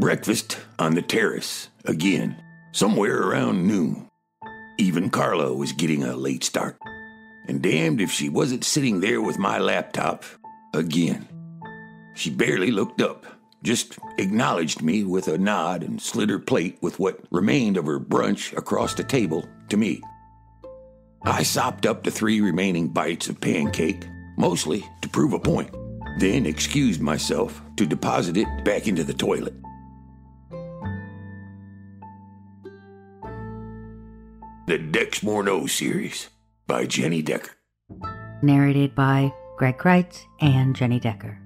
breakfast on the terrace again, somewhere around noon. Even Carla was getting a late start. And damned if she wasn't sitting there with my laptop again. She barely looked up, just acknowledged me with a nod and slid her plate with what remained of her brunch across the table to me. I sopped up the three remaining bites of pancake, mostly to prove a point, then excused myself to deposit it back into the toilet. The Dex Morneau series by Jenny Decker. Narrated by Greg Kreitz and Jenny Decker.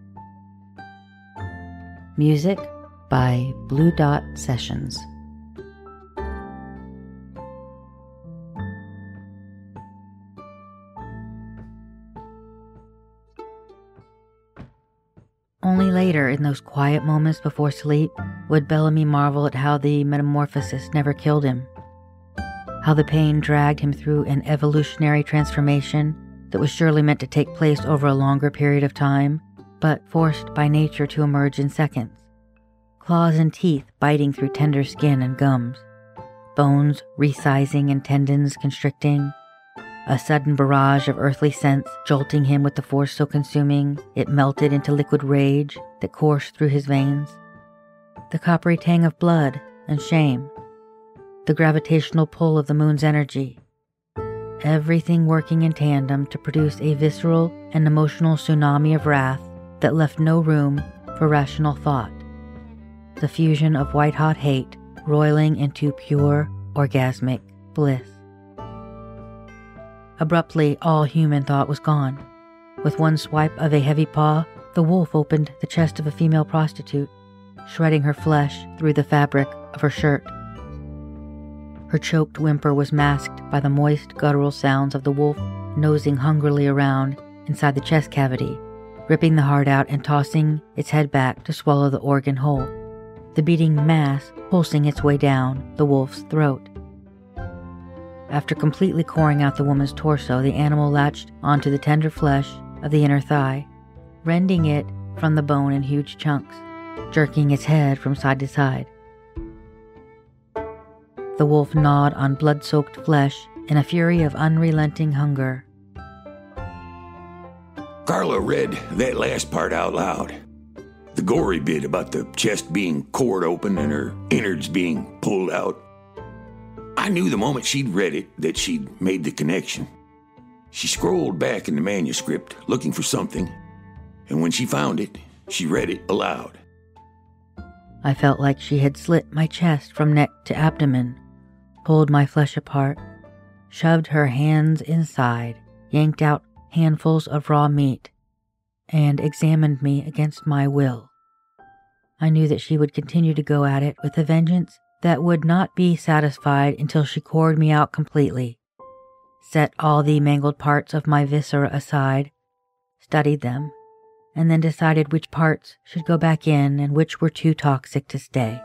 Music by Blue Dot Sessions. Only later, in those quiet moments before sleep, would Bellamy marvel at how the metamorphosis never killed him. How the pain dragged him through an evolutionary transformation that was surely meant to take place over a longer period of time, but forced by nature to emerge in seconds. Claws and teeth biting through tender skin and gums, bones resizing and tendons constricting, a sudden barrage of earthly sense jolting him with the force so consuming it melted into liquid rage that coursed through his veins. The coppery tang of blood and shame. The gravitational pull of the moon's energy. Everything working in tandem to produce a visceral and emotional tsunami of wrath that left no room for rational thought. The fusion of white hot hate roiling into pure, orgasmic bliss. Abruptly, all human thought was gone. With one swipe of a heavy paw, the wolf opened the chest of a female prostitute, shredding her flesh through the fabric of her shirt. Her choked whimper was masked by the moist, guttural sounds of the wolf nosing hungrily around inside the chest cavity, ripping the heart out and tossing its head back to swallow the organ whole, the beating mass pulsing its way down the wolf's throat. After completely coring out the woman's torso, the animal latched onto the tender flesh of the inner thigh, rending it from the bone in huge chunks, jerking its head from side to side. The wolf gnawed on blood soaked flesh in a fury of unrelenting hunger. Carla read that last part out loud. The gory bit about the chest being cored open and her innards being pulled out. I knew the moment she'd read it that she'd made the connection. She scrolled back in the manuscript looking for something, and when she found it, she read it aloud. I felt like she had slit my chest from neck to abdomen, pulled my flesh apart, shoved her hands inside, yanked out handfuls of raw meat, and examined me against my will. I knew that she would continue to go at it with a vengeance that would not be satisfied until she cored me out completely, set all the mangled parts of my viscera aside, studied them, and then decided which parts should go back in and which were too toxic to stay.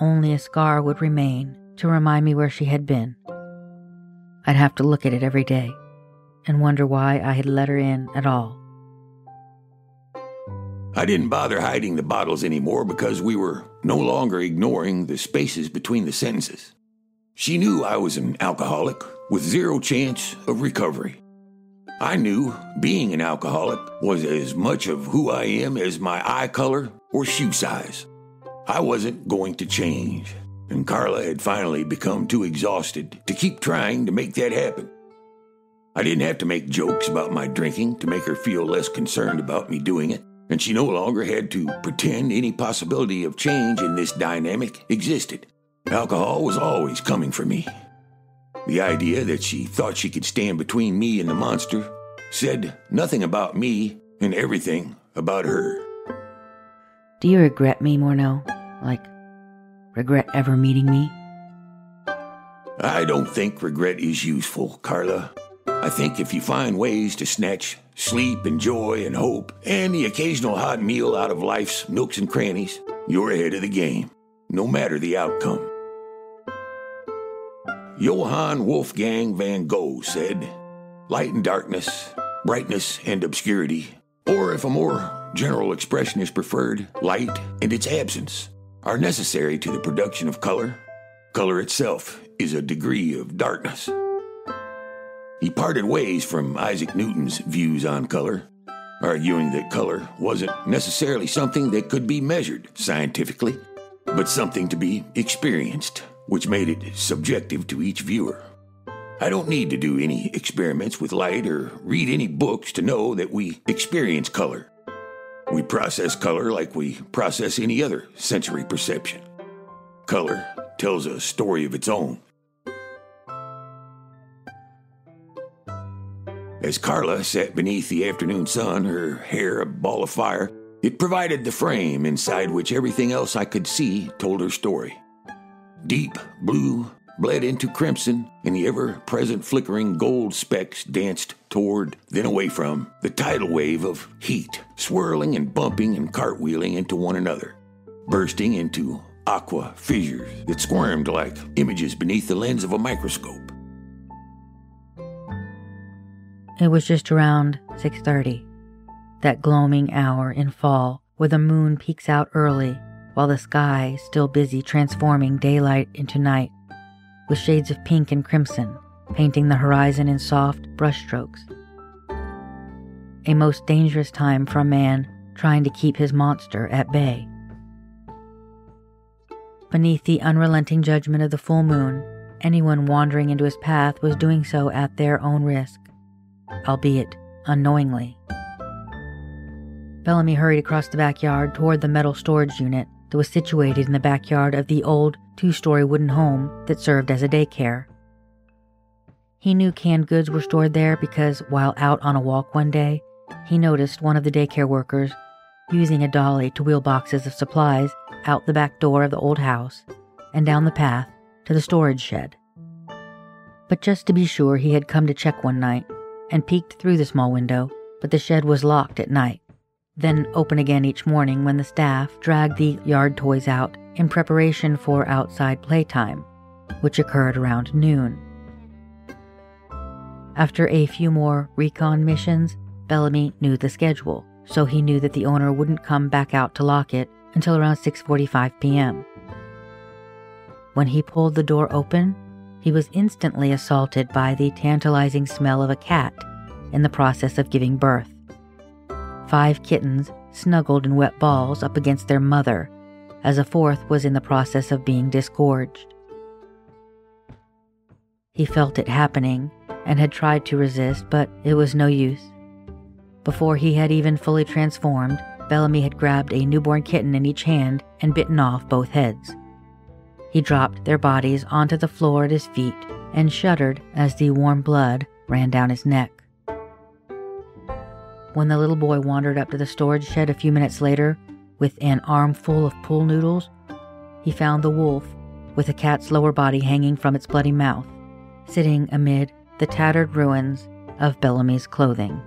Only a scar would remain to remind me where she had been. I'd have to look at it every day and wonder why I had let her in at all. I didn't bother hiding the bottles anymore because we were no longer ignoring the spaces between the sentences. She knew I was an alcoholic with zero chance of recovery. I knew being an alcoholic was as much of who I am as my eye color or shoe size. I wasn't going to change, and Carla had finally become too exhausted to keep trying to make that happen. I didn't have to make jokes about my drinking to make her feel less concerned about me doing it and she no longer had to pretend any possibility of change in this dynamic existed. Alcohol was always coming for me. The idea that she thought she could stand between me and the monster said nothing about me and everything about her. Do you regret me, Morneau? Like, regret ever meeting me? I don't think regret is useful, Carla. I think if you find ways to snatch sleep and joy and hope and the occasional hot meal out of life's nooks and crannies, you're ahead of the game, no matter the outcome. Johann Wolfgang von Goethe said, Light and darkness, brightness and obscurity, or if a more general expression is preferred, light and its absence, are necessary to the production of color. Color itself is a degree of darkness. He parted ways from Isaac Newton's views on color, arguing that color wasn't necessarily something that could be measured scientifically, but something to be experienced, which made it subjective to each viewer. I don't need to do any experiments with light or read any books to know that we experience color. We process color like we process any other sensory perception. Color tells a story of its own. As Carla sat beneath the afternoon sun, her hair a ball of fire, it provided the frame inside which everything else I could see told her story. Deep blue bled into crimson, and the ever present flickering gold specks danced toward, then away from, the tidal wave of heat, swirling and bumping and cartwheeling into one another, bursting into aqua fissures that squirmed like images beneath the lens of a microscope. It was just around 6:30, that gloaming hour in fall where the moon peeks out early while the sky still busy transforming daylight into night with shades of pink and crimson, painting the horizon in soft brushstrokes. A most dangerous time for a man trying to keep his monster at bay. Beneath the unrelenting judgment of the full moon, anyone wandering into his path was doing so at their own risk, albeit unknowingly. Bellamy hurried across the backyard toward the metal storage unit that was situated in the backyard of the old two story wooden home that served as a daycare. He knew canned goods were stored there because while out on a walk one day, he noticed one of the daycare workers using a dolly to wheel boxes of supplies out the back door of the old house and down the path to the storage shed. But just to be sure, he had come to check one night and peeked through the small window, but the shed was locked at night then open again each morning when the staff dragged the yard toys out in preparation for outside playtime, which occurred around noon. After a few more recon missions, Bellamy knew the schedule, so he knew that the owner wouldn't come back out to lock it until around 6:45 p.m. When he pulled the door open, he was instantly assaulted by the tantalizing smell of a cat in the process of giving birth five kittens snuggled in wet balls up against their mother, as a fourth was in the process of being disgorged. He felt it happening and had tried to resist, but it was no use. Before he had even fully transformed, Bellamy had grabbed a newborn kitten in each hand and bitten off both heads. He dropped their bodies onto the floor at his feet and shuddered as the warm blood ran down his neck. When the little boy wandered up to the storage shed a few minutes later with an armful of pool noodles, he found the wolf, with the cat's lower body hanging from its bloody mouth, sitting amid the tattered ruins of Bellamy's clothing.